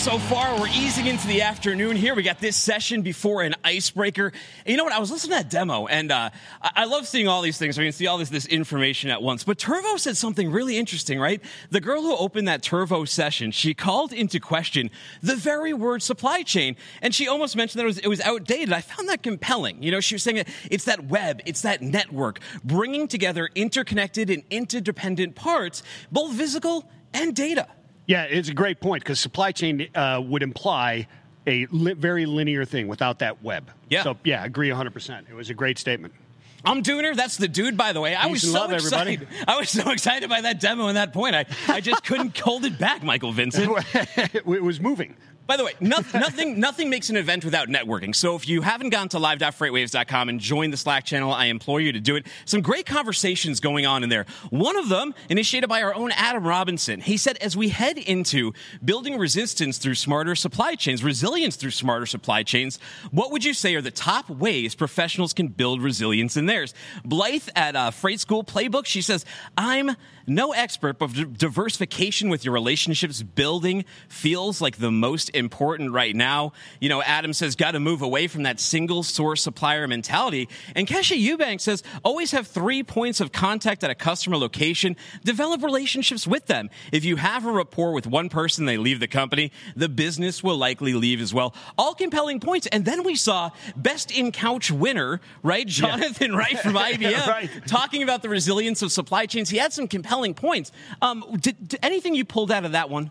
so far. We're easing into the afternoon here. We got this session before an icebreaker. And you know what? I was listening to that demo, and uh, I-, I love seeing all these things. I can see all this this information at once. But Turvo said something really interesting, right? The girl who opened that Turvo session, she called into question the very word supply chain, and she almost mentioned that it was, it was outdated. I found that compelling. You know, she was saying that it's that web, it's that network, bringing together interconnected and interdependent parts, both physical and data. Yeah, it's a great point because supply chain uh, would imply a li- very linear thing without that web. Yeah. So, yeah, agree 100%. It was a great statement. I'm Dooner. That's the dude, by the way. I was so love, everybody. excited. I was so excited by that demo and that point. I, I just couldn't hold it back, Michael Vincent. it was moving. By the way, no, nothing nothing makes an event without networking. So if you haven't gone to live.freightwaves.com and joined the Slack channel, I implore you to do it. Some great conversations going on in there. One of them initiated by our own Adam Robinson. He said, as we head into building resistance through smarter supply chains, resilience through smarter supply chains, what would you say are the top ways professionals can build resilience in theirs? Blythe at uh, Freight School Playbook, she says, I'm no expert, but diversification with your relationships building feels like the most important right now. You know, Adam says, got to move away from that single source supplier mentality. And Kesha Eubank says, always have three points of contact at a customer location. Develop relationships with them. If you have a rapport with one person, they leave the company, the business will likely leave as well. All compelling points. And then we saw best in couch winner, right? Jonathan Wright from IBM Right. talking about the resilience of supply chains. He had some compelling points. Um, did, did anything you pulled out of that one?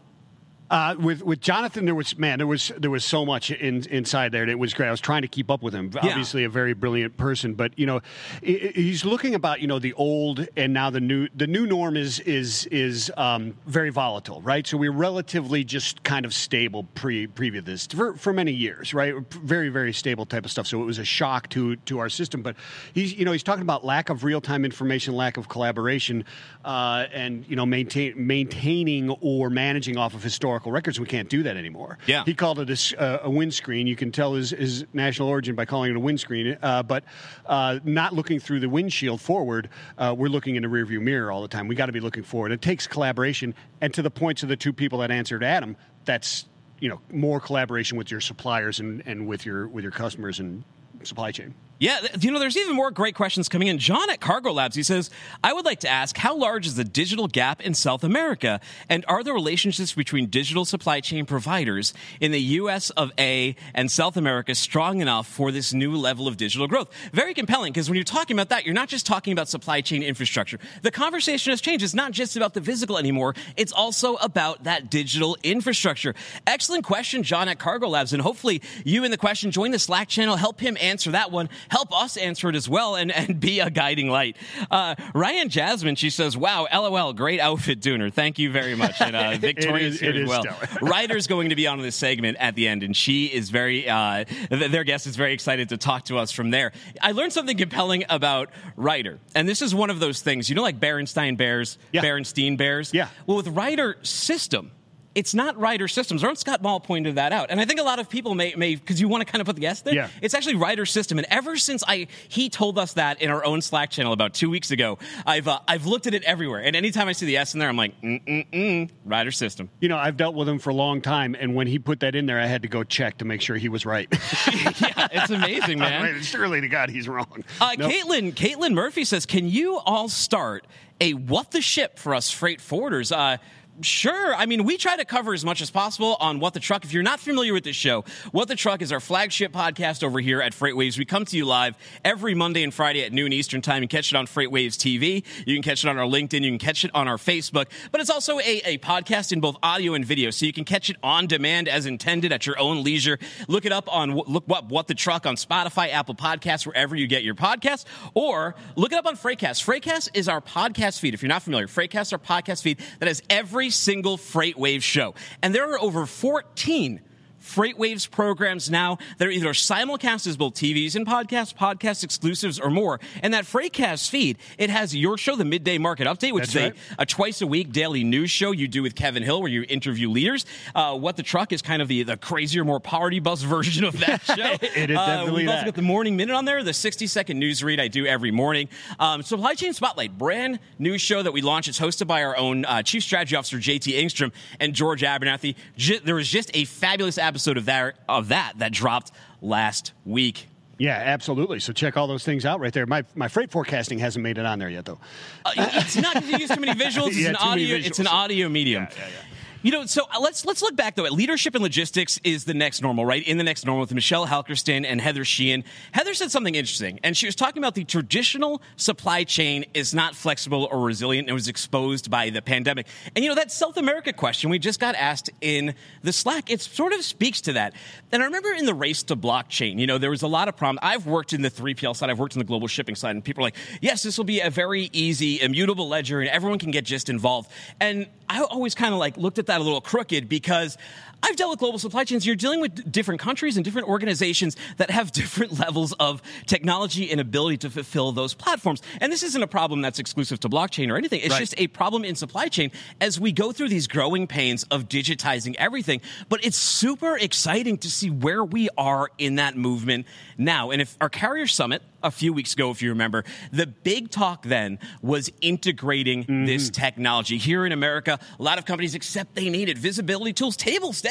Uh, with with Jonathan, there was man, there was there was so much in, inside there. and It was great. I was trying to keep up with him. Obviously, a very brilliant person, but you know, he's looking about you know the old and now the new. The new norm is is is um, very volatile, right? So we're relatively just kind of stable pre previous this for, for many years, right? Very very stable type of stuff. So it was a shock to to our system. But he's you know he's talking about lack of real time information, lack of collaboration, uh, and you know maintain maintaining or managing off of historical records. We can't do that anymore. Yeah. He called it a, uh, a windscreen. You can tell his, his national origin by calling it a windscreen. Uh, but uh, not looking through the windshield forward, uh, we're looking in the rearview mirror all the time. We got to be looking forward. It takes collaboration. And to the points of the two people that answered Adam, that's you know more collaboration with your suppliers and, and with your with your customers and supply chain. Yeah, you know, there's even more great questions coming in. John at Cargo Labs, he says, I would like to ask, how large is the digital gap in South America? And are the relationships between digital supply chain providers in the U.S. of A and South America strong enough for this new level of digital growth? Very compelling, because when you're talking about that, you're not just talking about supply chain infrastructure. The conversation has changed. It's not just about the physical anymore. It's also about that digital infrastructure. Excellent question, John at Cargo Labs. And hopefully you in the question, join the Slack channel, help him answer that one, help us answer it as well, and, and be a guiding light. Uh, Ryan Jasmine, she says, wow, LOL, great outfit, Dooner. Thank you very much. And uh, Victoria's is- here as well. Ryder's going to be on this segment at the end, and she is very, uh, th- their guest is very excited to talk to us from there. I learned something compelling about Ryder, and this is one of those things, you know, like Berenstein Bears, Yeah. Berenstein Bears? Yeah. Well, with Ryder System, it's not Ryder Systems. Ernst Scott Ball pointed that out, and I think a lot of people may, may because you want to kind of put the S there. Yeah. It's actually Ryder System, and ever since I he told us that in our own Slack channel about two weeks ago, I've uh, I've looked at it everywhere, and anytime I see the S in there, I'm like, mm mm mm, Ryder System. You know, I've dealt with him for a long time, and when he put that in there, I had to go check to make sure he was right. yeah, it's amazing, man. Surely to God, he's wrong. Uh, Nope. Caitlin, Caitlin Murphy says, "Can you all start a what the ship for us freight forwarders?" Uh, Sure. I mean, we try to cover as much as possible on What the Truck. If you're not familiar with this show, What the Truck is our flagship podcast over here at Freightwaves. We come to you live every Monday and Friday at noon Eastern Time. Can catch it on Freightwaves TV. You can catch it on our LinkedIn. You can catch it on our Facebook. But it's also a, a podcast in both audio and video, so you can catch it on demand as intended at your own leisure. Look it up on look what What the Truck on Spotify, Apple Podcasts, wherever you get your podcasts, or look it up on Freightcast. Freightcast is our podcast feed. If you're not familiar, Freightcast is our podcast feed that has every single Freightwave show, and there are over 14 FreightWaves programs now that are either simulcast as both TVs and podcasts, podcast exclusives, or more. And that Freightcast feed, it has your show, the Midday Market Update, which That's is right. a, a, twice a week daily news show you do with Kevin Hill, where you interview leaders. Uh, what the Truck is kind of the, the crazier, more party buzz version of that show. it is uh, definitely We've that. also got the Morning Minute on there, the 60 second news read I do every morning. Um, Supply Chain Spotlight, brand new show that we launched. It's hosted by our own uh, Chief Strategy Officer, JT Engstrom, and George Abernathy. J- there was just a fabulous episode of that of that that dropped last week. Yeah, absolutely. So check all those things out right there. My my freight forecasting hasn't made it on there yet, though. Uh, it's not because you use too many visuals. It's yeah, an audio. It's an audio medium. Yeah, yeah, you know, so uh, let's let's look back though at leadership and logistics is the next normal, right? In the next normal with Michelle Halkerston and Heather Sheehan. Heather said something interesting, and she was talking about the traditional supply chain is not flexible or resilient and was exposed by the pandemic. And you know, that South America question we just got asked in the Slack, it sort of speaks to that. And I remember in the race to blockchain, you know, there was a lot of problem. I've worked in the 3PL side, I've worked in the global shipping side, and people are like, yes, this will be a very easy, immutable ledger, and everyone can get just involved. And I always kind of like looked at that a little crooked because I've dealt with global supply chains. You're dealing with different countries and different organizations that have different levels of technology and ability to fulfill those platforms. And this isn't a problem that's exclusive to blockchain or anything. It's right. just a problem in supply chain as we go through these growing pains of digitizing everything. But it's super exciting to see where we are in that movement now. And if our carrier summit a few weeks ago, if you remember, the big talk then was integrating mm-hmm. this technology. Here in America, a lot of companies accept they need it. Visibility tools, table stakes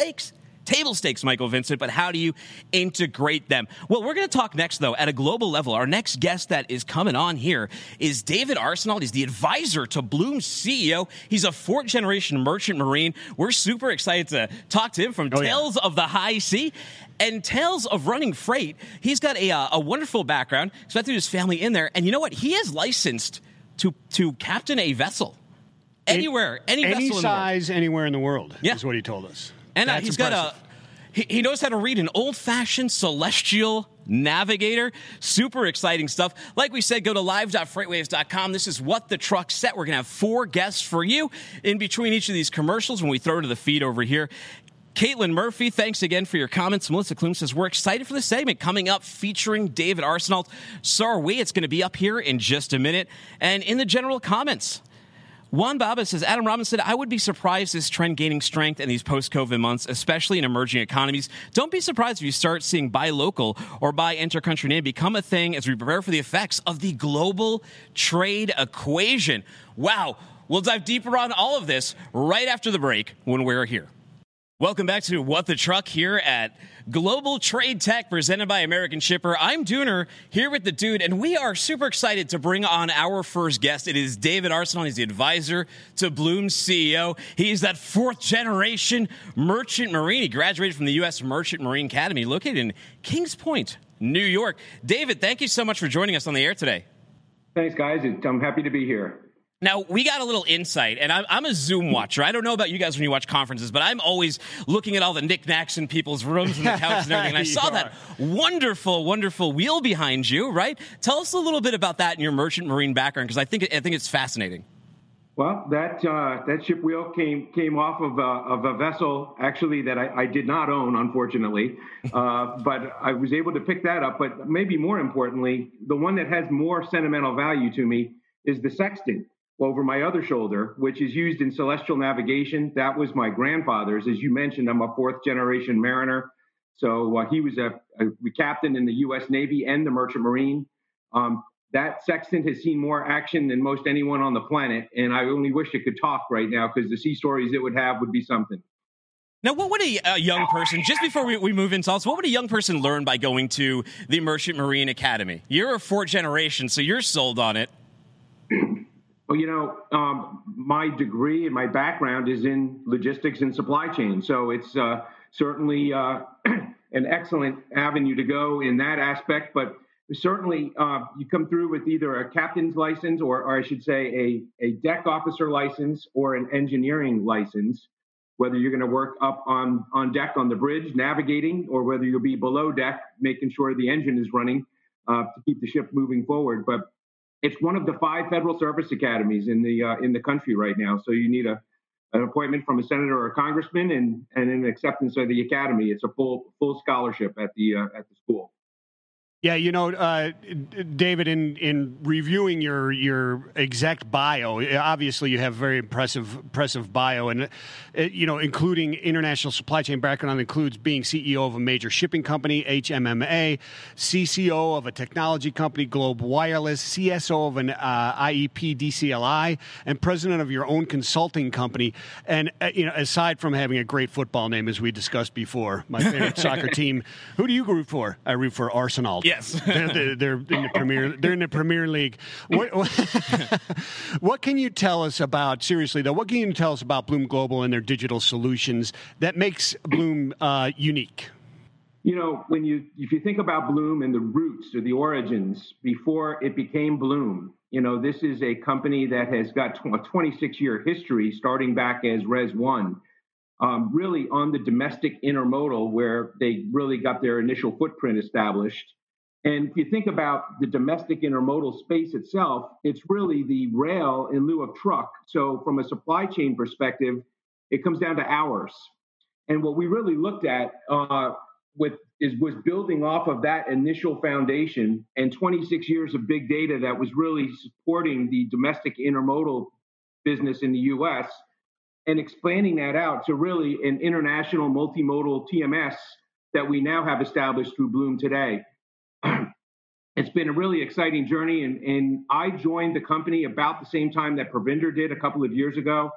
table stakes, Michael Vincent, but how do you integrate them? Well, we're going to talk next, though, at a global level. Our next guest that is coming on here is David Arsenault. He's the advisor to Blume's CEO. He's a fourth generation merchant marine. We're super excited to talk to him from oh, Tales yeah. of the High Sea and Tales of Running Freight. He's got a, uh, a wonderful background. Got through his family in there. And you know what? He is licensed to, to captain a vessel anywhere, any, any size, anywhere in the world. Yeah. is what he told us. And uh, he's impressive. got a he, he knows how to read an old fashioned celestial navigator. Super exciting stuff. Like we said, go to live.freightwaves.com. This is what the truck set. We're going to have four guests for you in between each of these commercials when we throw to the feed over here. Caitlin Murphy, thanks again for your comments. Melissa Klum says, We're excited for the segment coming up featuring David Arsenault. So are we. It's going to be up here in just a minute. And in the general comments, Juan Baba says, Adam Robbins said, I would be surprised this trend gaining strength in these post COVID months, especially in emerging economies. Don't be surprised if you start seeing buy local or buy inter-country name become a thing as we prepare for the effects of the global trade equation. Wow. We'll dive deeper on all of this right after the break when we're here. Welcome back to What the Truck here at Global Trade Tech presented by American Shipper. I'm Dooner here with the dude, and we are super excited to bring on our first guest. It is David Arsenault. He's the advisor to Blume's CEO. He's that fourth generation merchant marine. He graduated from the U.S. Merchant Marine Academy located in Kings Point, New York. David, thank you so much for joining us on the air today. Thanks, guys. I'm happy to be here. Now, we got a little insight, and I'm, I'm, a Zoom watcher. I don't know about you guys when you watch conferences, but I'm always looking at all the knickknacks in people's rooms and the couches and everything. And I saw that wonderful, wonderful wheel behind you, right? Tell us a little bit about that and your merchant marine background, because I think, I think it's fascinating. Well, that uh, that ship wheel came came off of a, of a vessel actually that I, I did not own, unfortunately, uh, but I was able to pick that up. But maybe more importantly, the one that has more sentimental value to me is the Sextant over my other shoulder, which is used in celestial navigation. That was my grandfather's. As you mentioned, I'm a fourth generation mariner. So uh, he was a, a, captain in the U.S. Navy and the Merchant Marine. Um, that sextant has seen more action than most anyone on the planet, and I only wish it could talk right now because the sea stories it would have would be something. Now, what would a, a young person, just before we, we move into all what would a young person learn by going to the Merchant Marine Academy? You're a fourth generation, so you're sold on it. Well, you know, um, my degree and my background is in logistics and supply chain, so it's uh, certainly uh, an excellent avenue to go in that aspect. But certainly, uh, you come through with either a captain's license, or, or I should say, a, a deck officer license or an engineering license. Whether you're going to work up on on deck on the bridge navigating, or whether you'll be below deck making sure the engine is running uh, to keep the ship moving forward, but it's one of the five federal service academies in the uh, in the country right now. So you need a an appointment from a senator or a congressman, and and an acceptance of the academy. It's a full full scholarship at the uh, at the school. Yeah, you know, uh, David, in, in reviewing your your exact bio, obviously you have very impressive impressive bio, and uh, you know, including international supply chain background includes being CEO of a major shipping company, HMMA, CCO of a technology company, Globe Wireless, CSO of an uh, IEP DCLI, and president of your own consulting company. And uh, you know, aside from having a great football name, as we discussed before, my favorite soccer team. Who do you root for? I root for Arsenal. Yes, they're, they're, in the premier. They're in the Premier League. What, what, can you tell us about? Seriously though, what can you tell us about Blume Global and their digital solutions that makes Blume uh, unique? You know, when you if you think about Blume and the roots or the origins before it became Blume, you know, this is a company that has got a 26 year history, starting back as REZ1. Um, really on the domestic intermodal, where they really got their initial footprint established. And if you think about the domestic intermodal space itself, it's really the rail in lieu of truck. So, from a supply chain perspective, it comes down to hours. And what we really looked at uh, with is was building off of that initial foundation and 26 years of big data that was really supporting the domestic intermodal business in the U.S. and expanding that out to really an international multimodal TMS that we now have established through Blume today it's been a really exciting journey. And, and I joined the company about the same time that Pravinder did a couple of years ago.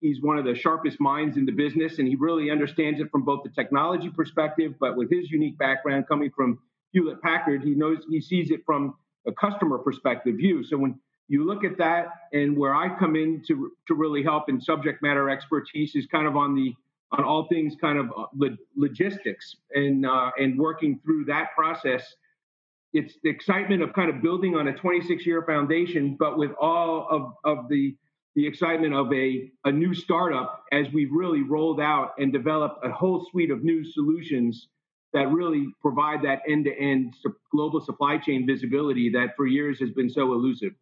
He's one of the sharpest minds in the business, and he really understands it from both the technology perspective, but with his unique background coming from Hewlett Packard, he knows he sees it from a customer perspective view. So when you look at that, and where I come in to to really help in subject matter expertise is kind of on the on all things kind of uh, logistics and uh, and working through that process it's the excitement of kind of building on a 26 year foundation, but with all of, of the the excitement of a, a new startup as we've really rolled out and developed a whole suite of new solutions that really provide that end to end global supply chain visibility that for years has been so elusive.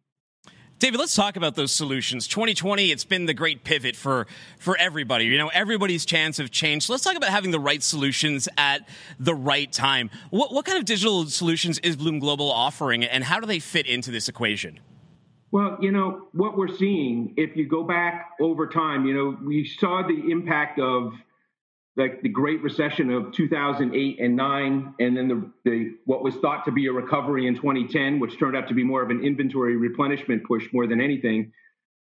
David, let's talk about those solutions. 2020, it's been the great pivot for for everybody. You know, everybody's chance have changed. So let's talk about having the right solutions at the right time. What, what kind of digital solutions is Blume Global offering, and how do they fit into this equation? Well, you know, what we're seeing, if you go back over time, you know, we saw the impact of like the Great Recession of 2008 and 9, and then the, the what was thought to be a recovery in 2010, which turned out to be more of an inventory replenishment push more than anything.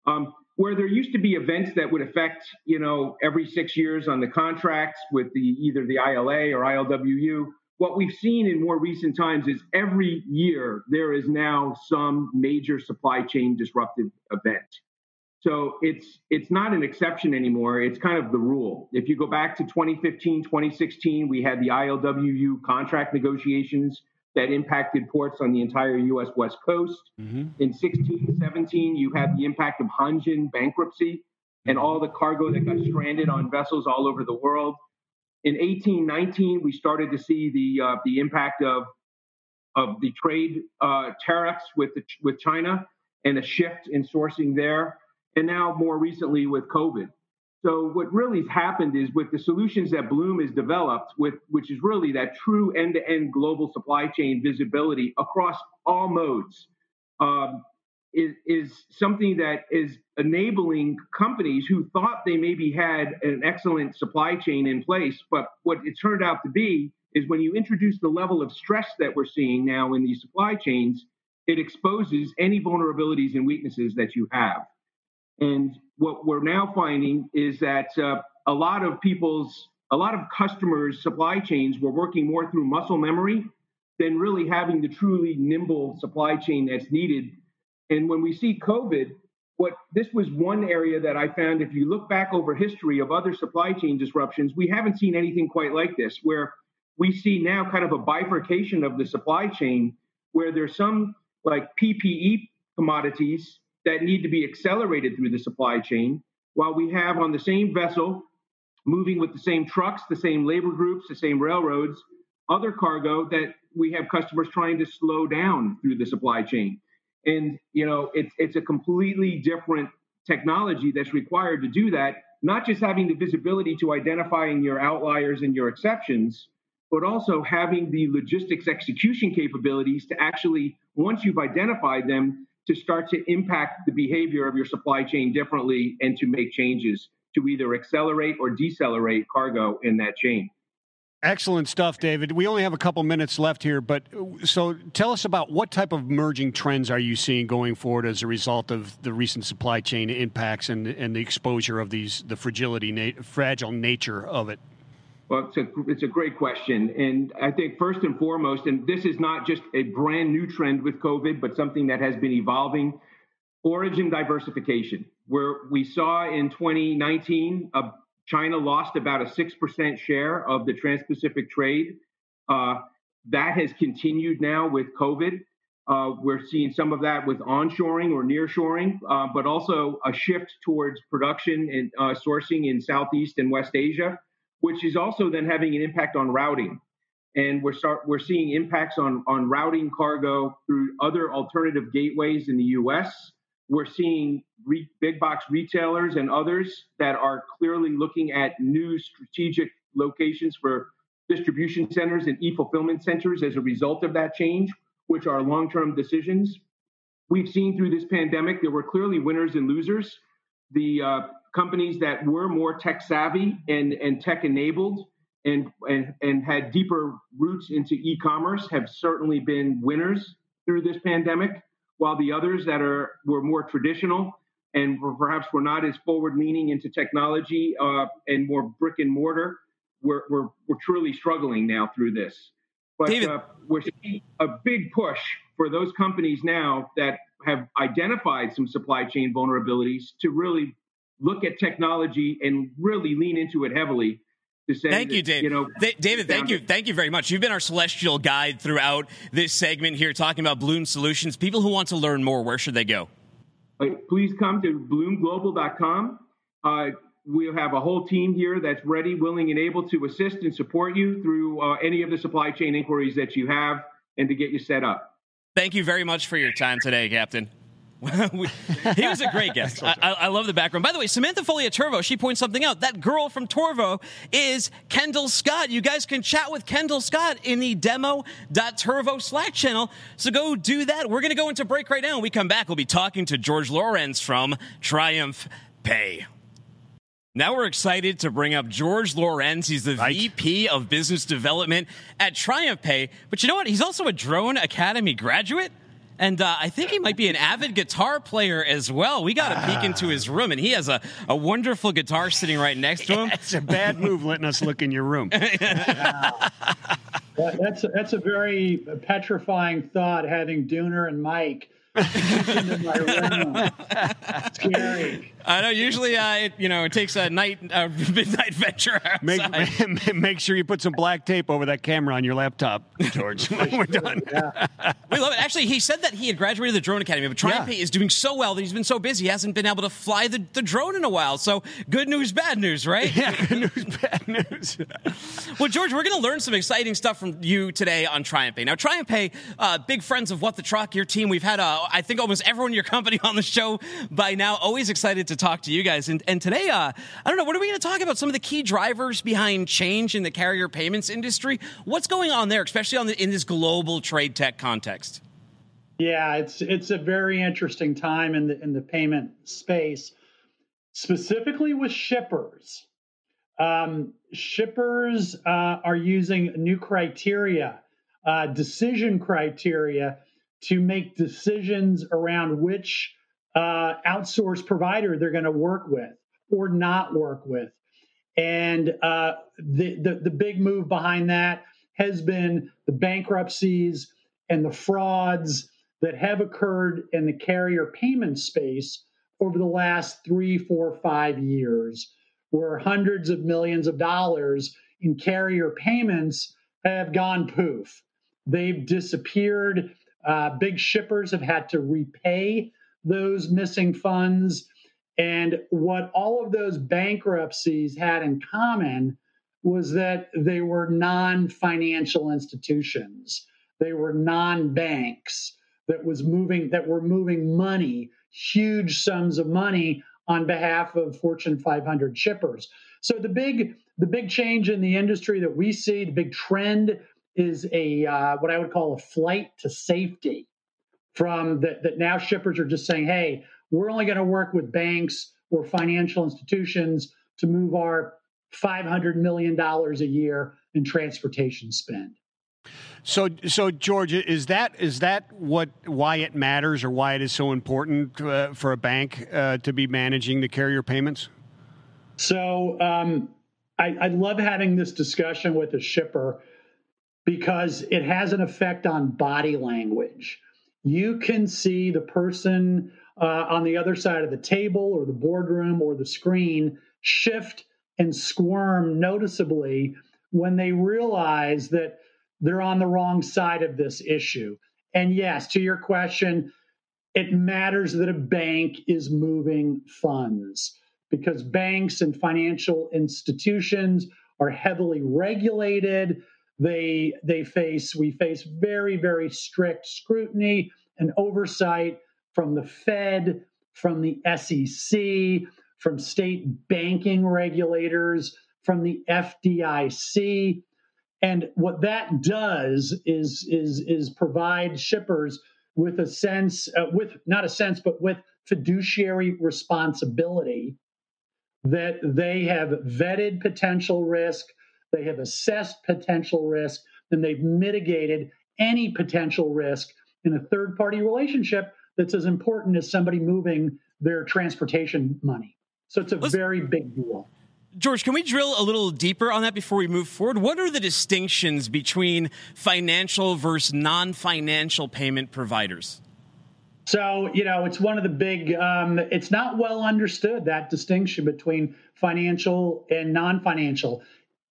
Um, where there used to be events that would affect, you know, every six years on the contracts with the either the ILA or ILWU. What we've seen in more recent times is every year there is now some major supply chain disruptive event. So it's it's not an exception anymore. It's kind of the rule. If you go back to 2015, 2016, we had the ILWU contract negotiations that impacted ports on the entire U.S. West Coast. Mm-hmm. In 16, 17, you had the impact of Hanjin bankruptcy and all the cargo that got stranded on vessels all over the world. In 18, 19, we started to see the uh, the impact of of the trade uh, tariffs with the, with China and a shift in sourcing there and now more recently with COVID. So what really has happened is with the solutions that Blume has developed, with which is really that true end-to-end global supply chain visibility across all modes, um, is, is something that is enabling companies who thought they maybe had an excellent supply chain in place, but what it turned out to be is when you introduce the level of stress that we're seeing now in these supply chains, it exposes any vulnerabilities and weaknesses that you have. And what we're now finding is that uh, a lot of people's, a lot of customers' supply chains were working more through muscle memory than really having the truly nimble supply chain that's needed. And when we see COVID, what this was one area that I found, if you look back over history of other supply chain disruptions, we haven't seen anything quite like this, where we see now kind of a bifurcation of the supply chain where there's some like PPE commodities that need to be accelerated through the supply chain, while we have on the same vessel, moving with the same trucks, the same labor groups, the same railroads, other cargo that we have customers trying to slow down through the supply chain. And you know, it's it's a completely different technology that's required to do that. not just having the visibility to identifying your outliers and your exceptions, but also having the logistics execution capabilities to actually, once you've identified them, to start to impact the behavior of your supply chain differently and to make changes to either accelerate or decelerate cargo in that chain. Excellent stuff, David. We only have a couple minutes left here, but so tell us about what type of emerging trends are you seeing going forward as a result of the recent supply chain impacts and, and the exposure of these the fragility fragile nature of it. Well, it's a, it's a great question. And I think first and foremost, and this is not just a brand new trend with COVID, but something that has been evolving origin diversification, where we saw in 2019, uh, China lost about a 6% share of the Trans Pacific trade. Uh, that has continued now with COVID. Uh, we're seeing some of that with onshoring or nearshoring, uh, but also a shift towards production and uh, sourcing in Southeast and West Asia which is also then having an impact on routing. And we're start we're seeing impacts on on routing cargo through other alternative gateways in the U.S. We're seeing re- big box retailers and others that are clearly looking at new strategic locations for distribution centers and e-fulfillment centers as a result of that change, which are long-term decisions. We've seen through this pandemic there were clearly winners and losers. The uh, companies that were more tech savvy and, and tech enabled and, and, and had deeper roots into e-commerce have certainly been winners through this pandemic, while the others that are were more traditional and perhaps were not as forward leaning into technology uh, and more brick and mortar we're, we're, we're truly struggling now through this. But uh, we're seeing a big push for those companies now that have identified some supply chain vulnerabilities to really look at technology and really lean into it heavily. Thank you, Dave. You know, Th- David, thank you, thank you very much. You've been our celestial guide throughout this segment here, talking about Blume Solutions. People who want to learn more, where should they go? Uh, please come to blumeglobal.com. Uh, we'll have a whole team here that's ready, willing, and able to assist and support you through uh, any of the supply chain inquiries that you have and to get you set up. Thank you very much for your time today, Captain. he was a great guest. I, I, love the background. By the way, Samantha Foley at Turvo, she points something out. That girl from Turvo is Kendall Scott. You guys can chat with Kendall Scott in the demo.turvo Slack channel. So go do that. We're going to go into break right now. When we come back, we'll be talking to George Lorenze from Triumph Pay. Now we're excited to bring up George Lorenze. He's the right. VP of Business Development at Triumph Pay. But you know what? He's also a Drone Academy graduate. And uh, I think he might be an avid guitar player as well. We got a peek into his room, and he has a, a wonderful guitar sitting right next to him. it's a bad move letting us look in your room. that's, a, that's a very petrifying thought having Dooner and Mike in my room. Scary. I know. Usually, uh, it, you know, it takes a night, a midnight venture. Outside. Make, make sure you put some black tape over that camera on your laptop, George. we're done. Yeah. We love it. Actually, he said that he had graduated the drone academy, but Triumph yeah. is doing so well that he's been so busy he hasn't been able to fly the, the drone in a while. So, good news, bad news, right? Yeah, good news, bad news. well, George, we're going to learn some exciting stuff from you today on Triumph Pay. Now, Triumph Pay, uh, big friends of What the Truck, your team. We've had I think almost everyone in your company on the show by now. Always excited to talk to you guys. And, and today, uh, I don't know, what are we going to talk about? Some of the key drivers behind change in the carrier payments industry. What's going on there, especially on the, in this global trade tech context? Yeah, it's it's a very interesting time in the in the payment space, specifically with shippers. Um, shippers uh, are using new criteria, uh, decision criteria to make decisions around which uh, outsource provider they're going to work with or not work with. And uh, the, the, the big move behind that has been the bankruptcies and the frauds that have occurred in the carrier payment space over the last three, four, five years, where hundreds of millions of dollars in carrier payments have gone poof. They've disappeared. Uh, big shippers have had to repay those missing funds. And what all of those bankruptcies had in common was that they were non financial institutions. They were non banks that was moving that were moving money, huge sums of money on behalf of Fortune 500 shippers. So the big the big change in the industry that we see, the big trend is a uh, what I would call a flight to safety. From that, that now shippers are just saying, "Hey, we're only going to work with banks or financial institutions to move our 500 million dollars a year in transportation spend." So, so Georgia, is that is that what why it matters or why it is so important uh, for a bank uh, to be managing the carrier payments? So, um, I, I love having this discussion with a shipper because it has an effect on body language. You can see the person uh, on the other side of the table or the boardroom or the screen shift and squirm noticeably when they realize that they're on the wrong side of this issue. And yes, to your question, it matters that a bank is moving funds because banks and financial institutions are heavily regulated. They they face we face very very strict scrutiny and oversight from the Fed, from the SEC, from state banking regulators, from the FDIC. And what that does is is is provide shippers with a sense, uh, with not a sense, but with fiduciary responsibility that they have vetted potential risk, they have assessed potential risk, and they've mitigated any potential risk in a third party relationship that's as important as somebody moving their transportation money. So it's a Let's, very big deal. George, can we drill a little deeper on that before we move forward? What are the distinctions between financial versus non financial payment providers? So, you know, it's one of the big, um, it's not well understood that distinction between financial and non financial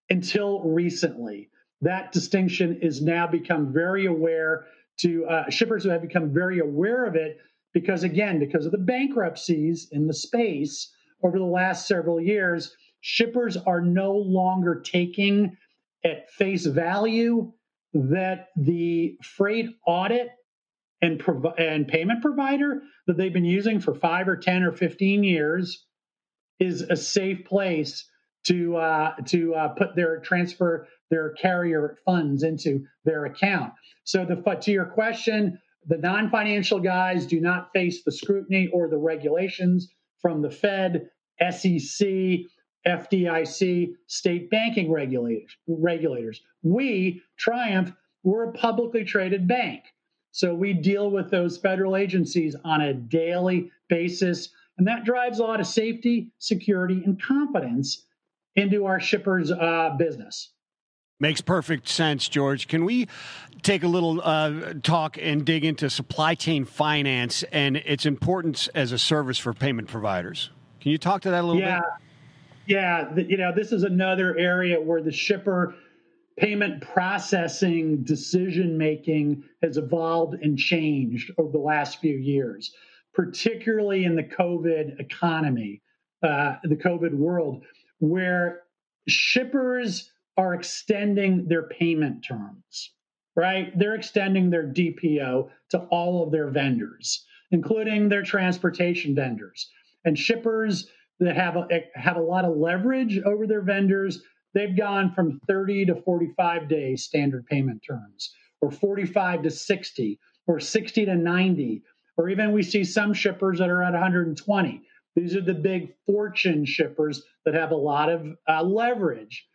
until recently. That distinction is now become very aware to uh, shippers who have become very aware of it because, again, because of the bankruptcies in the space over the last several years shippers are no longer taking at face value that the freight audit and, prov- and payment provider that they've been using for five or 10 or 15 years is a safe place to uh, to uh, put their transfer their carrier funds into their account. So the to your question, the non-financial guys do not face the scrutiny or the regulations from the Fed, SEC, FDIC, state banking regulators. regulators. We, Triumph, we're a publicly traded bank. So we deal with those federal agencies on a daily basis. And that drives a lot of safety, security, and confidence into our shippers' uh, business. Makes perfect sense, George. Can we take a little uh, talk and dig into supply chain finance and its importance as a service for payment providers? Can you talk to that a little yeah. bit? Yeah, Yeah. you know, this is another area where the shipper payment processing decision making has evolved and changed over the last few years, particularly in the COVID economy, uh, the COVID world, where shippers are extending their payment terms, right? They're extending their DPO to all of their vendors, including their transportation vendors. And shippers that have a, have a lot of leverage over their vendors, they've gone from 30 to 45 day standard payment terms, or 45 to 60, or 60 to 90, or even we see some shippers that are at 120. These are the big fortune shippers that have a lot of uh, leverage.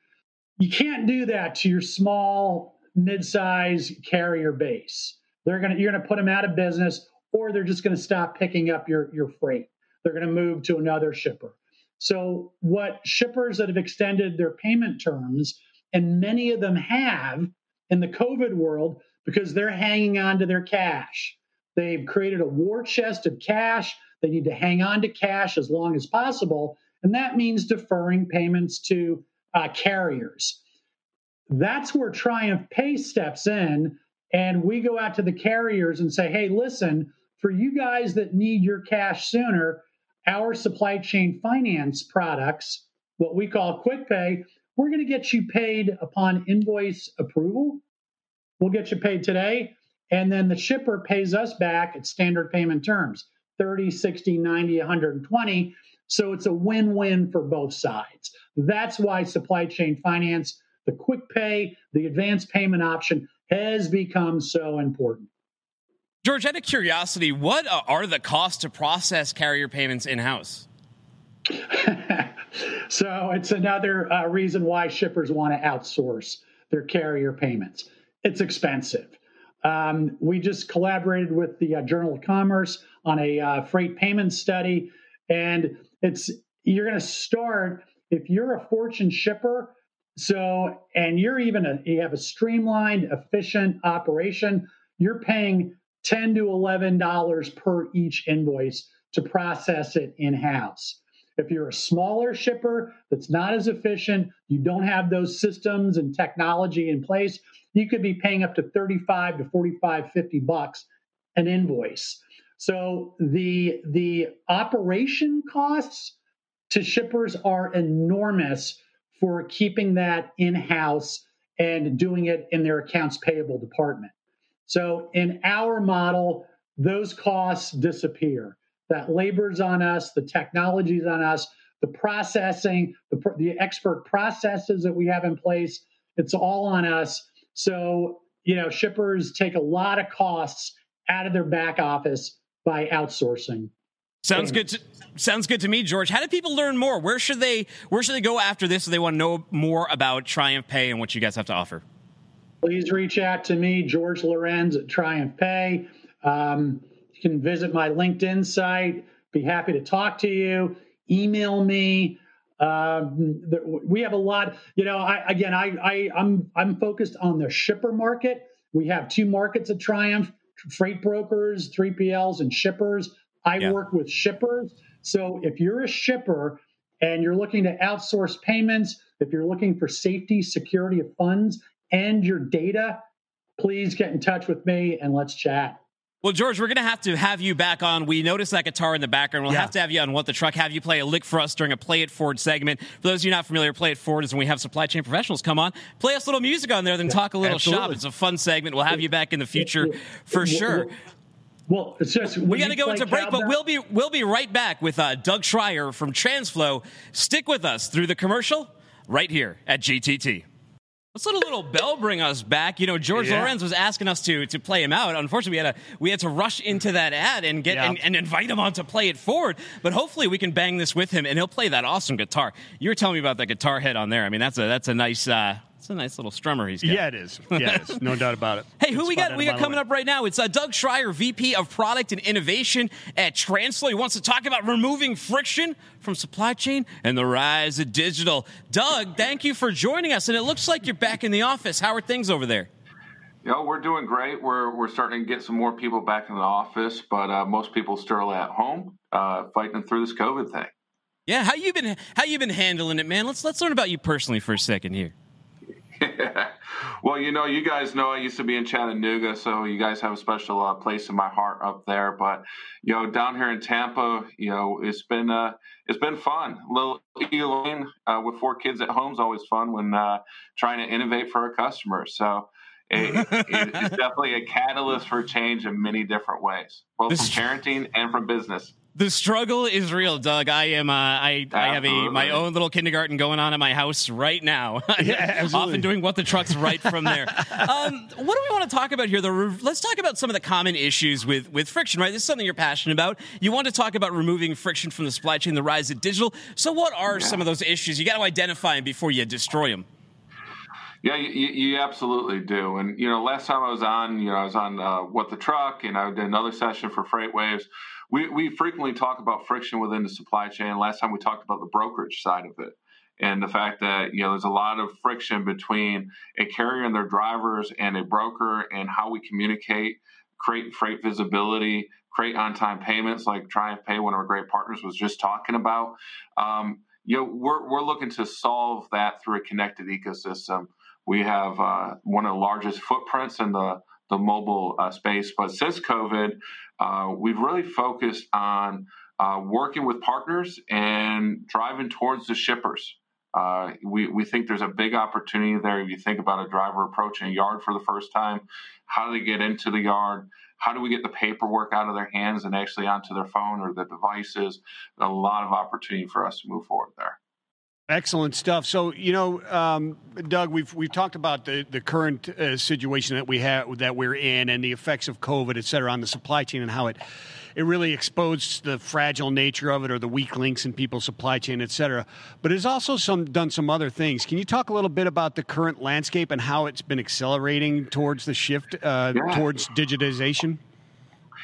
You can't do that to your small, mid-size carrier base. They're gonna you're gonna put them out of business, or they're just gonna stop picking up your your freight they're to move to another shipper. So, what shippers that have extended their payment terms, and many of them have in the COVID world because they're hanging on to their cash. They've created a war chest of cash. They need to hang on to cash as long as possible. And that means deferring payments to uh, carriers. That's where Triumph Pay steps in. And we go out to the carriers and say, hey, listen, for you guys that need your cash sooner, our supply chain finance products, what we call quick pay, we're going to get you paid upon invoice approval. We'll get you paid today. And then the shipper pays us back at standard payment terms 30, 60, 90, 120. So it's a win win for both sides. That's why supply chain finance, the quick pay, the advanced payment option has become so important. George, out of curiosity, what are the costs to process carrier payments in house? so it's another uh, reason why shippers want to outsource their carrier payments. It's expensive. Um, we just collaborated with the uh, Journal of Commerce on a uh, freight payment study, and it's you're going to start if you're a fortune shipper. So, and you're even a, you have a streamlined, efficient operation. You're paying ten to eleven dollars per each invoice to process it in house. If you're a smaller shipper that's not as efficient, you don't have those systems and technology in place, you could be paying up to 35 to 45, 50 bucks an invoice. So the the operation costs to shippers are enormous for keeping that in-house and doing it in their accounts payable department. So in our model, those costs disappear. That labor's on us, the technology's on us, the processing, the, the expert processes that we have in place, it's all on us. So, you know, shippers take a lot of costs out of their back office by outsourcing. Sounds good. To, sounds good to me, George. How do people learn more? Where should they Where should they go after this if they want to know more about Triumph Pay and what you guys have to offer? Please reach out to me, George Lorenze at Triumph Pay. Um, you can visit my LinkedIn site. Be happy to talk to you. Email me. Um, we have a lot. You know, I, again, I, I I'm I'm focused on the shipper market. We have two markets at Triumph: freight brokers, 3PLs, and shippers. I yeah. work with shippers. So if you're a shipper and you're looking to outsource payments, if you're looking for safety, security of funds, and your data, please get in touch with me and let's chat. Well, George, we're going to have to have you back on. We noticed that guitar in the background. We'll yeah. have to have you on What the Truck, have you play a lick for us during a Play It Forward segment. For those of you not familiar, Play It Forward is when we have supply chain professionals come on, play us a little music on there, then talk a little Absolutely. shop. It's a fun segment. We'll have you back in the future for sure. Well, it's just we got to go into break, but we'll be we'll be right back with uh, Doug Schrier from Transflo. Stick with us through the commercial right here at GTT. Let's let a little bell bring us back. You know, George yeah. Lorenze was asking us to to play him out. Unfortunately, we had to we had to rush into that ad and get yeah. and, and, invite him on to play it forward. But hopefully, we can bang this with him, and he'll play that awesome guitar. You were telling me about that guitar head on there. I mean, that's a that's a nice uh, it's a nice little strummer he's got. Yeah, it is. Yeah, it is. No doubt about it. Hey, who it's we got? We got coming up right now. It's uh, Doug Schrier, VP of Product and Innovation at Transflo. He wants to talk about removing friction from supply chain and the rise of digital. Doug, thank you for joining us. And it looks like you're back in the office. How are things over there? You know, we're doing great. We're we're starting to get some more people back in the office, but uh, most people still at home, uh, fighting through this COVID thing. Yeah, how you been? How you been handling it, man? Let's let's learn about you personally for a second here. well, you know, you guys know I used to be in Chattanooga, so you guys have a special uh, place in my heart up there. But you know, down here in Tampa, you know, it's been uh, it's been fun. Little Elaine uh, with four kids at home is always fun when uh, trying to innovate for our customers. So. it, it's definitely a catalyst for change in many different ways, both from parenting and from business the struggle is real, Doug. I am. Uh, I I have a my own little kindergarten going on in my house right now. yeah, Often doing what the truck's right from there. um, what do we want to talk about here? The re- let's talk about some of the common issues with with friction. Right, this is something you're passionate about. You want to talk about removing friction from the supply chain, the rise of digital. So, what are yeah. some of those issues? You got to identify them before you destroy them. Yeah, you, you, absolutely do. And you know, last time I was on, you know, I was on uh, what the truck, and I did another session for FreightWaves we, we frequently talk about friction within the supply chain. Last time we talked about the brokerage side of it and the fact that you know there's a lot of friction between a carrier and their drivers and a broker and how we communicate, create freight visibility, create on-time payments like Triumph Pay, one of our great partners was just talking about. Um, you know, we're we're looking to solve that through a connected ecosystem. We have uh, one of the largest footprints in the the mobile uh, space, but since COVID, uh, we've really focused on uh, working with partners and driving towards the shippers. Uh, we, we think there's a big opportunity there. If you think about a driver approaching a yard for the first time, how do they get into the yard? How do we get the paperwork out of their hands and actually onto their phone or the devices? A lot of opportunity for us to move forward there. Excellent stuff. So you know, um, Doug, we've we've talked about the the current uh, situation that we have that we're in and the effects of COVID, et cetera, on the supply chain and how it it really exposed the fragile nature of it or the weak links in people's supply chain, et cetera. But it's also some done some other things. Can you talk a little bit about the current landscape and how it's been accelerating towards the shift uh, yeah. towards digitization?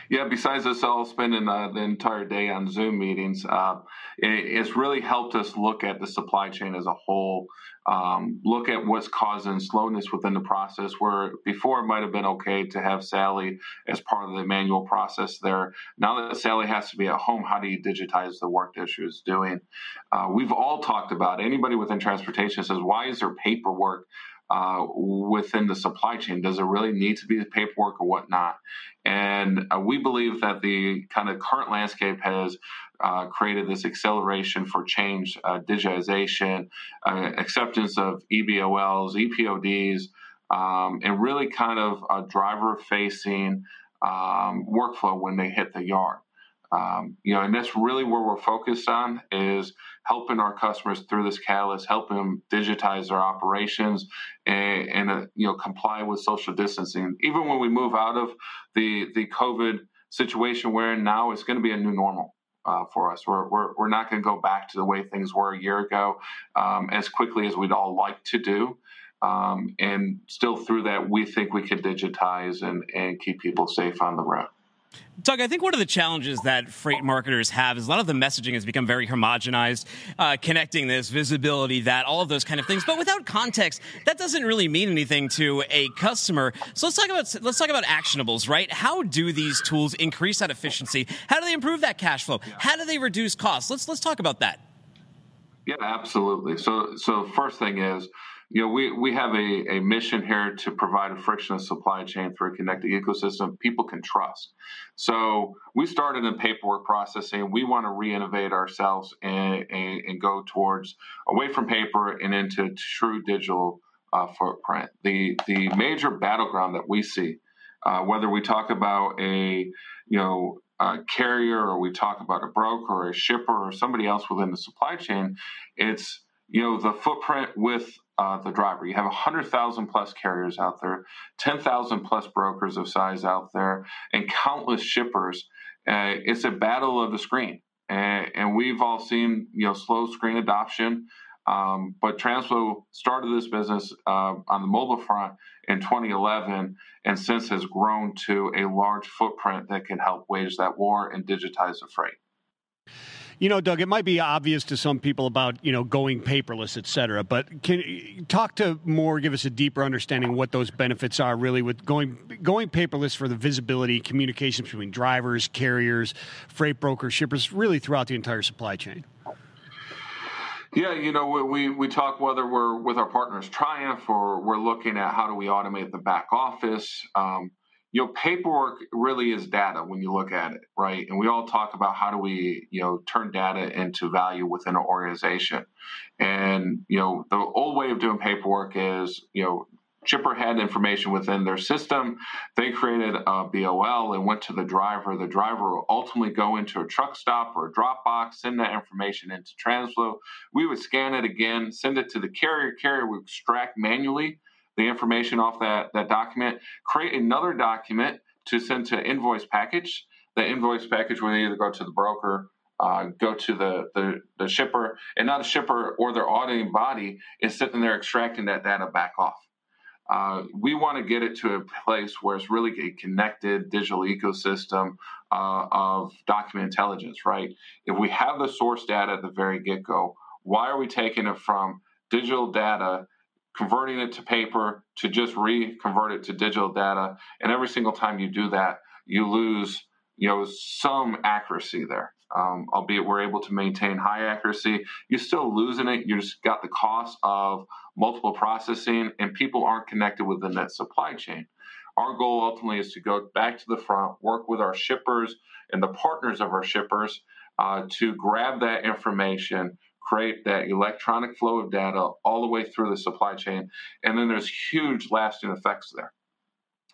Yeah, besides us all spending uh, the entire day on Zoom meetings, uh, it's really helped us look at the supply chain as a whole, um, look at what's causing slowness within the process. Where before it might have been okay to have Sally as part of the manual process there. Now that Sally has to be at home, how do you digitize the work that she was doing? Uh, we've all talked about anybody within transportation says, why is there paperwork? Uh, within the supply chain? Does it really need to be the paperwork or whatnot? And uh, we believe that the kind of current landscape has uh, created this acceleration for change, uh, digitization, uh, acceptance of EBOLs, EPODs, um, and really kind of a driver facing um, workflow when they hit the yard. Um, you know, and that's really where we're focused on is helping our customers through this catalyst, helping them digitize their operations and, and uh, you know comply with social distancing. Even when we move out of the the COVID situation, where now it's going to be a new normal. Uh, for us, we're, we're, we're not going to go back to the way things were a year ago um, as quickly as we'd all like to do. Um, and still through that, we think we could digitize and, and keep people safe on the road. Doug, I think one of the challenges that freight marketers have is a lot of the messaging has become very homogenized, uh, connecting this, visibility, that, all of those kind of things. But without context, that doesn't really mean anything to a customer. So let's talk about let's talk about actionables, right? How do these tools increase that efficiency? How do they improve that cash flow? How do they reduce costs? Let's let's talk about that. Yeah, absolutely. So so first thing is you know, we, we have a, a mission here to provide a frictionless supply chain through a connected ecosystem people can trust. So we started in paperwork processing. We want to re-innovate ourselves and, and, and go towards away from paper and into true digital uh, footprint. The the major battleground that we see, uh, whether we talk about a you know a carrier or we talk about a broker or a shipper or somebody else within the supply chain, it's you know the footprint with uh, the driver. You have 100,000 plus carriers out there, 10,000 plus brokers of size out there, and countless shippers. Uh, it's a battle of the screen. And, and, we've all seen, you know, slow screen adoption. Um, but Transflo started this business uh, on the mobile front in 2011, and since has grown to a large footprint that can help wage that war and digitize the freight. You know, Doug, it might be obvious to some people about you know going paperless, et cetera, but can talk to more, give us a deeper understanding what those benefits are really with going going paperless for the visibility, communications between drivers, carriers, freight brokers, shippers, really throughout the entire supply chain. Yeah, you know, we, we talk whether we're with our partners Triumph or we're looking at how do we automate the back office. Um, you know, paperwork really is data when you look at it, right? And we all talk about how do we, you know, turn data into value within an organization. And, you know, the old way of doing paperwork is, you know, chipper had information within their system. They created a BOL and went to the driver. The driver will ultimately go into a truck stop or a drop box, send that information into Transflo. We would scan it again, send it to the carrier. Carrier would extract manually the information off that, that document, create another document to send to invoice package. The invoice package will either go to the broker, uh, go to the, the, the shipper, and now the shipper or their auditing body is sitting there extracting that data back off. Uh, we want to get it to a place where it's really a connected digital ecosystem uh, of document intelligence, right? If we have the source data at the very get go, why are we taking it from digital data converting it to paper to just reconvert it to digital data. And every single time you do that, you lose, you know, some accuracy there. Um, albeit we're able to maintain high accuracy, you're still losing it. You just got the cost of multiple processing, and people aren't connected within that supply chain. Our goal ultimately is to go back to the front, work with our shippers and the partners of our shippers uh, to grab that information, create that electronic flow of data all the way through the supply chain. And then there's huge lasting effects there.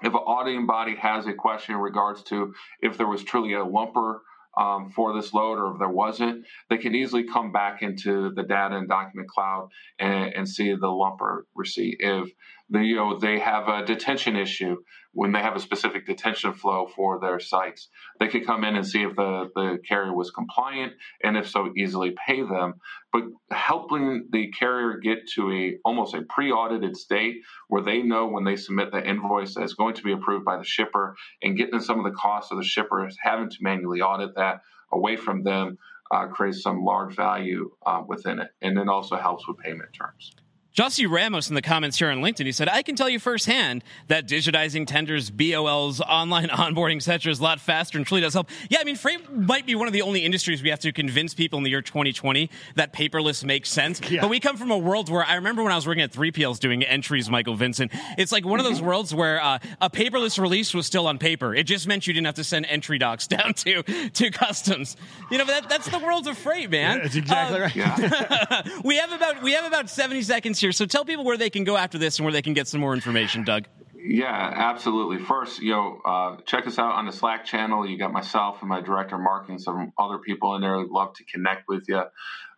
If an auditing body has a question in regards to if there was truly a lumper um, for this load or if there wasn't, they can easily come back into the data and document cloud and, and see the lumper receipt. If the, you know they have a detention issue when they have a specific detention flow for their sites, they could come in and see if the, the carrier was compliant and if so, easily pay them. But helping the carrier get to a almost a pre-audited state where they know when they submit the invoice that it's going to be approved by the shipper and getting some of the costs of the shipper having to manually audit that away from them uh, creates some large value uh, within it, and then also helps with payment terms. Jossie Ramos in the comments here on LinkedIn, he said, I can tell you firsthand that digitizing tenders, BOLs, online onboarding, etc., is a lot faster and truly does help. Yeah, I mean, freight might be one of the only industries we have to convince people in the year 2020 that paperless makes sense. Yeah. But we come from a world where I remember when I was working at 3PLs doing entries, Michael Vincent. It's like one of those worlds where uh, a paperless release was still on paper. It just meant you didn't have to send entry docs down to, to customs. You know, that, that's the world of freight, man. Yeah, that's exactly um, right. Yeah. we have about we have about 70 seconds here here. So tell people where they can go after this and where they can get some more information, Doug. Yeah, absolutely. First, you know, uh, check us out on the Slack channel. You got myself and my director of marketing, some other people in there. Love to connect with you.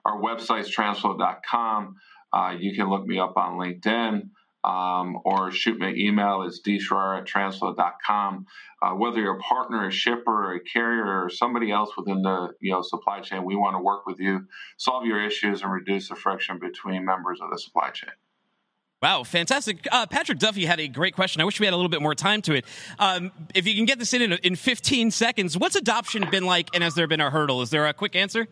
Our website's transflo.com. Uh, you can look me up on LinkedIn um, or shoot me an email. It's dschrier at transflo.com. Uh, whether you're a partner, a shipper, a carrier, or somebody else within the you know supply chain, we want to work with you, solve your issues, and reduce the friction between members of the supply chain. Wow, fantastic. Uh, Patrick Duffy had a great question. I wish we had a little bit more time to it. Um, if you can get this in, in in 15 seconds, what's adoption been like, and has there been a hurdle? Is there a quick answer?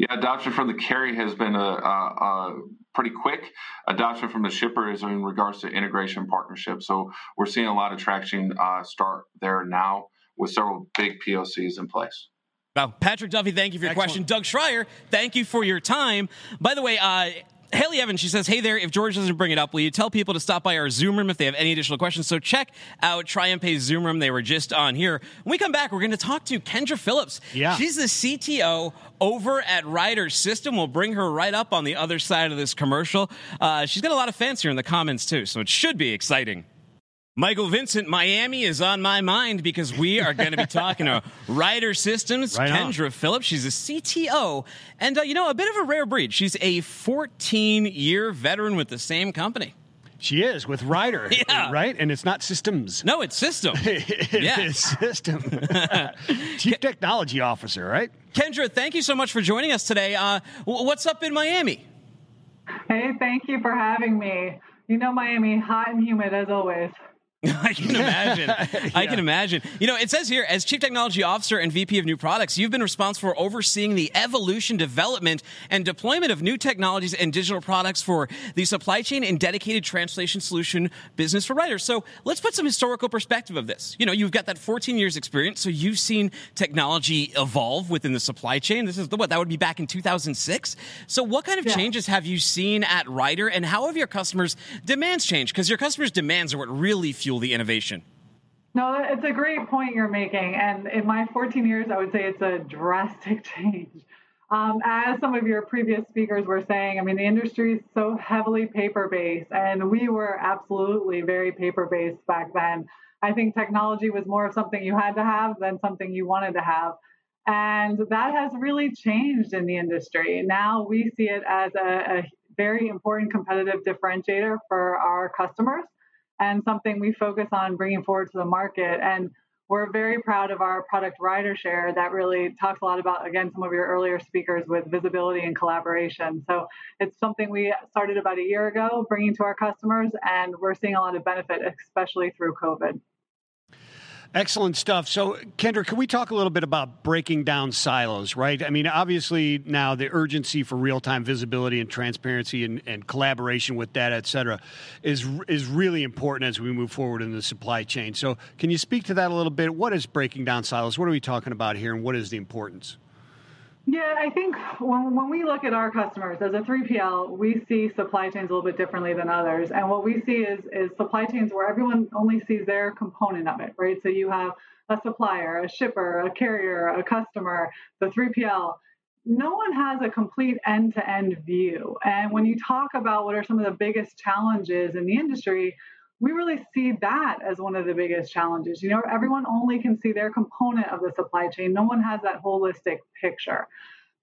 Yeah, adoption from the carry has been a, a, a, pretty quick. Adoption from the shipper is in regards to integration partnerships. So we're seeing a lot of traction uh, start there now with several big POCs in place. Wow. Patrick Duffy, thank you for your Excellent. question. Doug Schrier, thank you for your time. By the way, uh, Haley Evans, she says, Hey there, if George doesn't bring it up, will you tell people to stop by our Zoom room if they have any additional questions? So check out TriumphPay's Zoom room. They were just on here. When we come back, we're going to talk to Kendra Phillips. Yeah. She's the CTO over at Ryder System. We'll bring her right up on the other side of this commercial. Uh, she's got a lot of fans here in the comments, too, so it should be exciting. Michael Vincent, Miami is on my mind because we are going to be talking to Ryder Systems, right Kendra on. Phillips. She's a CTO, and uh, you know, a bit of a rare breed. She's a 14 year veteran with the same company. She is with Ryder, yeah. right? And it's not systems. No, it's system. it yeah. is system. Chief Technology Officer, right? Kendra, thank you so much for joining us today. Uh, what's up in Miami? Hey, thank you for having me. You know, Miami, hot and humid as always. I can imagine. yeah. I can imagine. You know, it says here, as Chief Technology Officer and VP of New Products, you've been responsible for overseeing the evolution, development, and deployment of new technologies and digital products for the supply chain and dedicated translation solution business for Ryder's. So let's put some historical perspective of this. You know, you've got that 14 years experience, so you've seen technology evolve within the supply chain. This is the, what that would be back in 2006. So what kind of yeah. changes have you seen at Ryder, and how have your customers' demands changed? Because your customers' demands are what really fuel fuel the innovation? No, it's a great point you're making. And in my 14 years, I would say it's a drastic change. Um, as some of your previous speakers were saying, I mean, the industry is so heavily paper based, and we were absolutely very paper based back then. I think technology was more of something you had to have than something you wanted to have. And that has really changed in the industry. Now we see it as a, a very important competitive differentiator for our customers and something we focus on bringing forward to the market. And we're very proud of our product RyderShare that really talks a lot about, again, some of your earlier speakers with visibility and collaboration. So it's something we started about a year ago, bringing to our customers, and we're seeing a lot of benefit, especially through COVID. Excellent stuff. So, Kendra, can we talk a little bit about breaking down silos, right? I mean, obviously, now the urgency for real time visibility and transparency and, and, collaboration with data, et cetera, is, is really important as we move forward in the supply chain. So, can you speak to that a little bit? What is breaking down silos? What are we talking about here, and what is the importance? Yeah, I think when, when we look at our customers as a 3PL, we see supply chains a little bit differently than others. And what we see is, is supply chains where everyone only sees their component of it, right? So you have a supplier, a shipper, a carrier, a customer, the 3PL. no one has a complete end to end view. And when you talk about what are some of the biggest challenges in the industry, we really see that as one of the biggest challenges. You know, everyone only can see their component of the supply chain, no one has that holistic picture.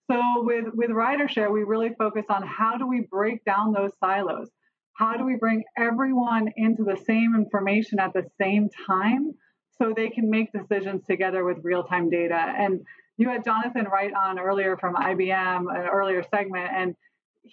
So with, with RyderShare, we really focus on how do we break down those silos? How do we bring everyone into the same information at the same time so they can make decisions together with real time data? And you had Jonathan Wright on earlier from IBM, an earlier segment, and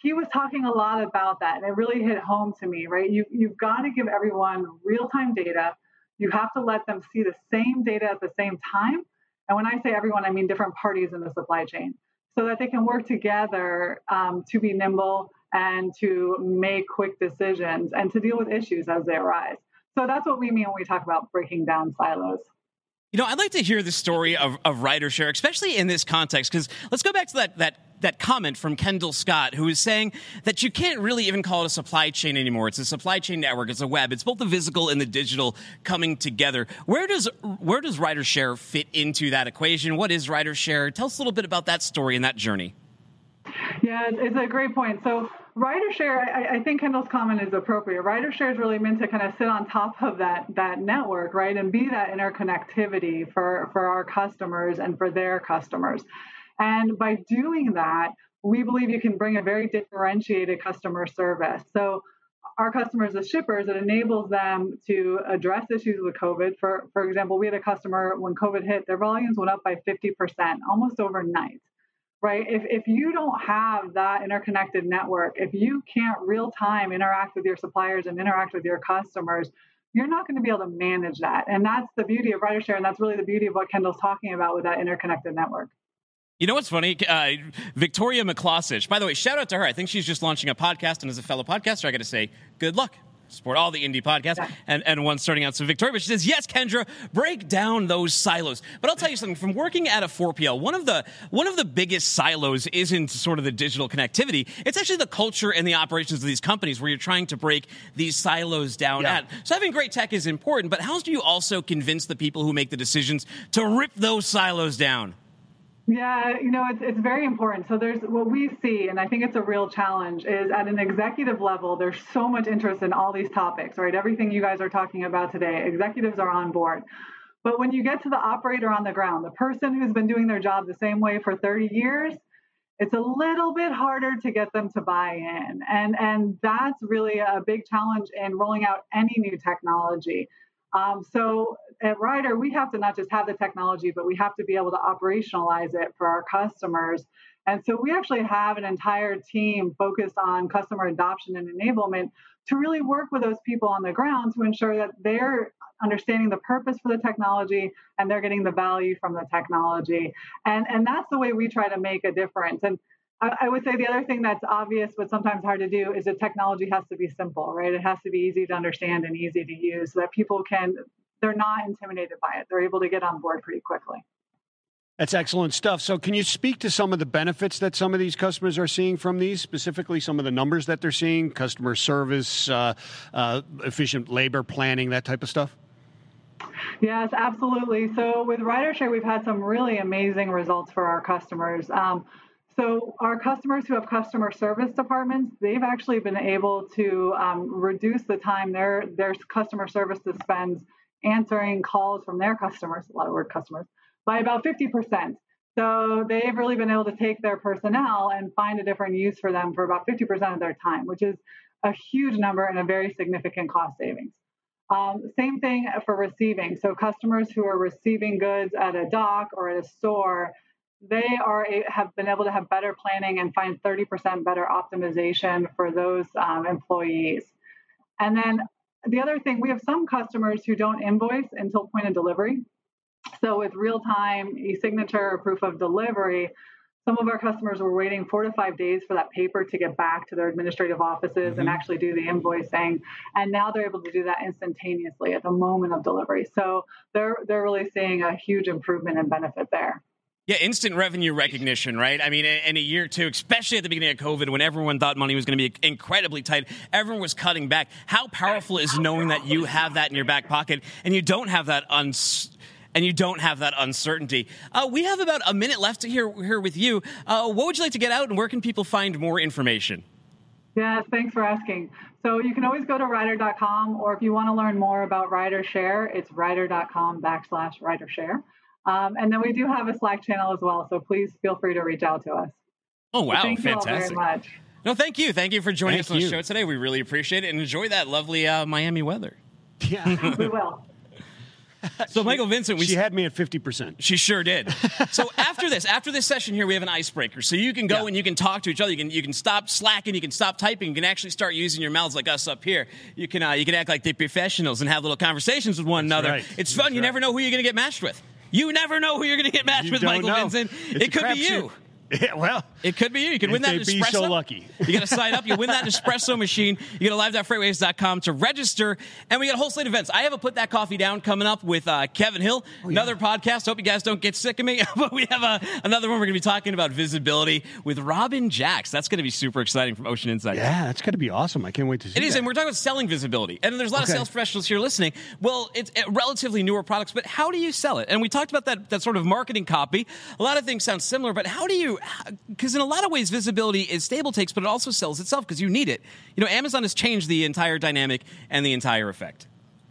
he was talking a lot about that. And it really hit home to me, right? You, you've got to give everyone real time data. You have to let them see the same data at the same time. And when I say everyone, I mean different parties in the supply chain so that they can work together um, to be nimble and to make quick decisions and to deal with issues as they arise. So that's what we mean when we talk about breaking down silos. You know, I'd like to hear the story of, of RyderShare, especially in this context, because let's go back to that, that that comment from Kendall Scott, who is saying that you can't really even call it a supply chain anymore. It's a supply chain network. It's a web. It's both the physical and the digital coming together. Where does where does RyderShare fit into that equation? What is RyderShare? Tell us a little bit about that story and that journey. Yeah, it's a great point. So RyderShare, I, I think Kendall's comment is appropriate. RyderShare is really meant to kind of sit on top of that that network, right, and be that interconnectivity for for our customers and for their customers. And by doing that, we believe you can bring a very differentiated customer service. So our customers as shippers, it enables them to address issues with COVID. For for example, we had a customer when COVID hit, their volumes went up by 50%, almost overnight right? If, if you don't have that interconnected network, if you can't real time interact with your suppliers and interact with your customers, you're not going to be able to manage that. And that's the beauty of RyderShare. And that's really the beauty of what Kendall's talking about with that interconnected network. You know what's funny? Uh, Victoria McCloskich. By the way, shout out to her. I think she's just launching a podcast, and as a fellow podcaster, I got to say, good luck support all the indie podcasts yeah. and, and one starting out. So Victoria, she says, yes, Kendra, break down those silos. But I'll tell you something, from working at a 4PL, one of the one of the biggest silos isn't sort of the digital connectivity. It's actually the culture and the operations of these companies where you're trying to break these silos down yeah. at. So having great tech is important, but how do you also convince the people who make the decisions to rip those silos down? Yeah, you know, it's, it's very important. So there's what we see, and I think it's a real challenge, is at an executive level, there's so much interest in all these topics, right? Everything you guys are talking about today, executives are on board. But when you get to the operator on the ground, the person who's been doing their job the same way for 30 years, it's a little bit harder to get them to buy in. And, and that's really a big challenge in rolling out any new technology. Um, so at Ryder, we have to not just have the technology, but we have to be able to operationalize it for our customers. And so we actually have an entire team focused on customer adoption and enablement to really work with those people on the ground to ensure that they're understanding the purpose for the technology and they're getting the value from the technology. And, and that's the way we try to make a difference. And I, would say the other thing that's obvious but sometimes hard to do is that technology has to be simple, right? It has to be easy to understand and easy to use so that people can, they're not intimidated by it. They're able to get on board pretty quickly. That's excellent stuff. So, can you speak to some of the benefits that some of these customers are seeing from these, specifically some of the numbers that they're seeing, customer service, uh, uh, efficient labor planning, that type of stuff? Yes, absolutely. So, with RyderShare, we've had some really amazing results for our customers. Um, so our customers who have customer service departments, they've actually been able to um, reduce the time their their customer service spends answering calls from their customers, a lot of word customers, by about 50%. So they've really been able to take their personnel and find a different use for them for about 50% of their time, which is a huge number and a very significant cost savings. Um, same thing for receiving. So customers who are receiving goods at a dock or at a store, they are have been able to have better planning and find 30% better optimization for those um, employees. And then the other thing, we have some customers who don't invoice until point of delivery. So with real-time e-signature or proof of delivery, some of our customers were waiting four to five days for that paper to get back to their administrative offices mm-hmm. and actually do the invoicing. And now they're able to do that instantaneously at the moment of delivery. So they're they're really seeing a huge improvement and benefit there. Yeah, instant revenue recognition, right? I mean, in a year or two, especially at the beginning of COVID, when everyone thought money was going to be incredibly tight, everyone was cutting back. How powerful is knowing that you have that in your back pocket and you don't have that uns- and you don't have that uncertainty. Uh, we have about a minute left hear here with you. Uh, what would you like to get out, and where can people find more information? Yes, thanks for asking. So you can always go to ryder.com, or if you want to learn more about RyderShare, it's ryder.com backslash RyderShare. Um, and then we do have a Slack channel as well, so please feel free to reach out to us. Oh wow, thank fantastic! You all very much. No, thank you, thank you for joining thank us on you. the show today. We really appreciate it, and enjoy that lovely uh, Miami weather. Yeah. we will. So, Michael Vincent, we she had me at 50%. She sure did. so after this, after this session here, we have an icebreaker. So you can go Yeah. and you can talk to each other. You can you can stop slacking. You can stop typing. You can actually start using your mouths like us up here. You can uh, you can act like the professionals and have little conversations with one another. right. It's fun. That's you right. never know who you're going to get matched with. You never know who you're going to get matched You with, Michael know. Vincent. It's it could be you. Yeah, well, It could be you. You could win that espresso. be so lucky. You got to sign up. You win that espresso machine. You go to live.freightwaves.com to register. And we got a whole slate of events. I have a Put That Coffee Down coming up with uh, Kevin Hill. Oh, Another podcast. Hope you guys don't get sick of me. but we have a, another one. We're going to be talking about visibility with Robin Jacks. That's going to be super exciting from Ocean Insight. yeah, that's going to be awesome. I can't wait to see It is, that. and we're talking about selling visibility. And there's a lot Okay. of sales professionals here listening. Well, it's uh, relatively newer products, but how do you sell it? And we talked about that, that sort of marketing copy. A lot of things sound similar, but how do you, because in a lot of ways, visibility is stable takes, but it also sells itself because you need it. You know, Amazon has changed the entire dynamic and the entire effect.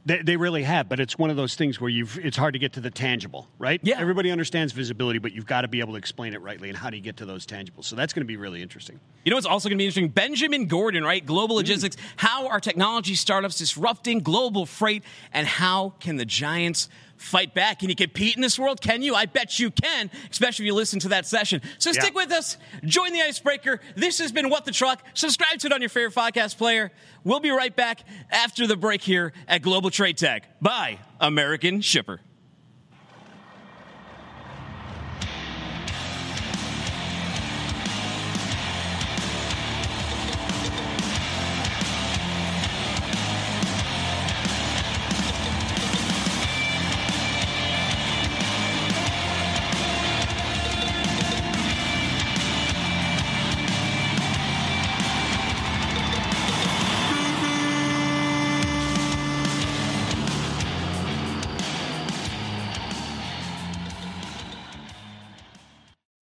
They, they really have, but it's one of those things where you've it's hard to get to the tangible, right? Yeah. Everybody understands visibility, but you've got to be able to explain it rightly. And how do you get to those tangibles? So that's going to be really interesting. You know what's also going to be interesting? Benjamin Gordon, right? Global mm. logistics. How are technology startups disrupting global freight, and how can the giants fight back? Can you compete in this world? Can you? I bet you can, especially if you listen to that session. So Yeah. stick with us. Join the icebreaker. This has been What the Truck. Subscribe to it on your favorite podcast player. We'll be right back after the break here at Global Trade Tech by American Shipper.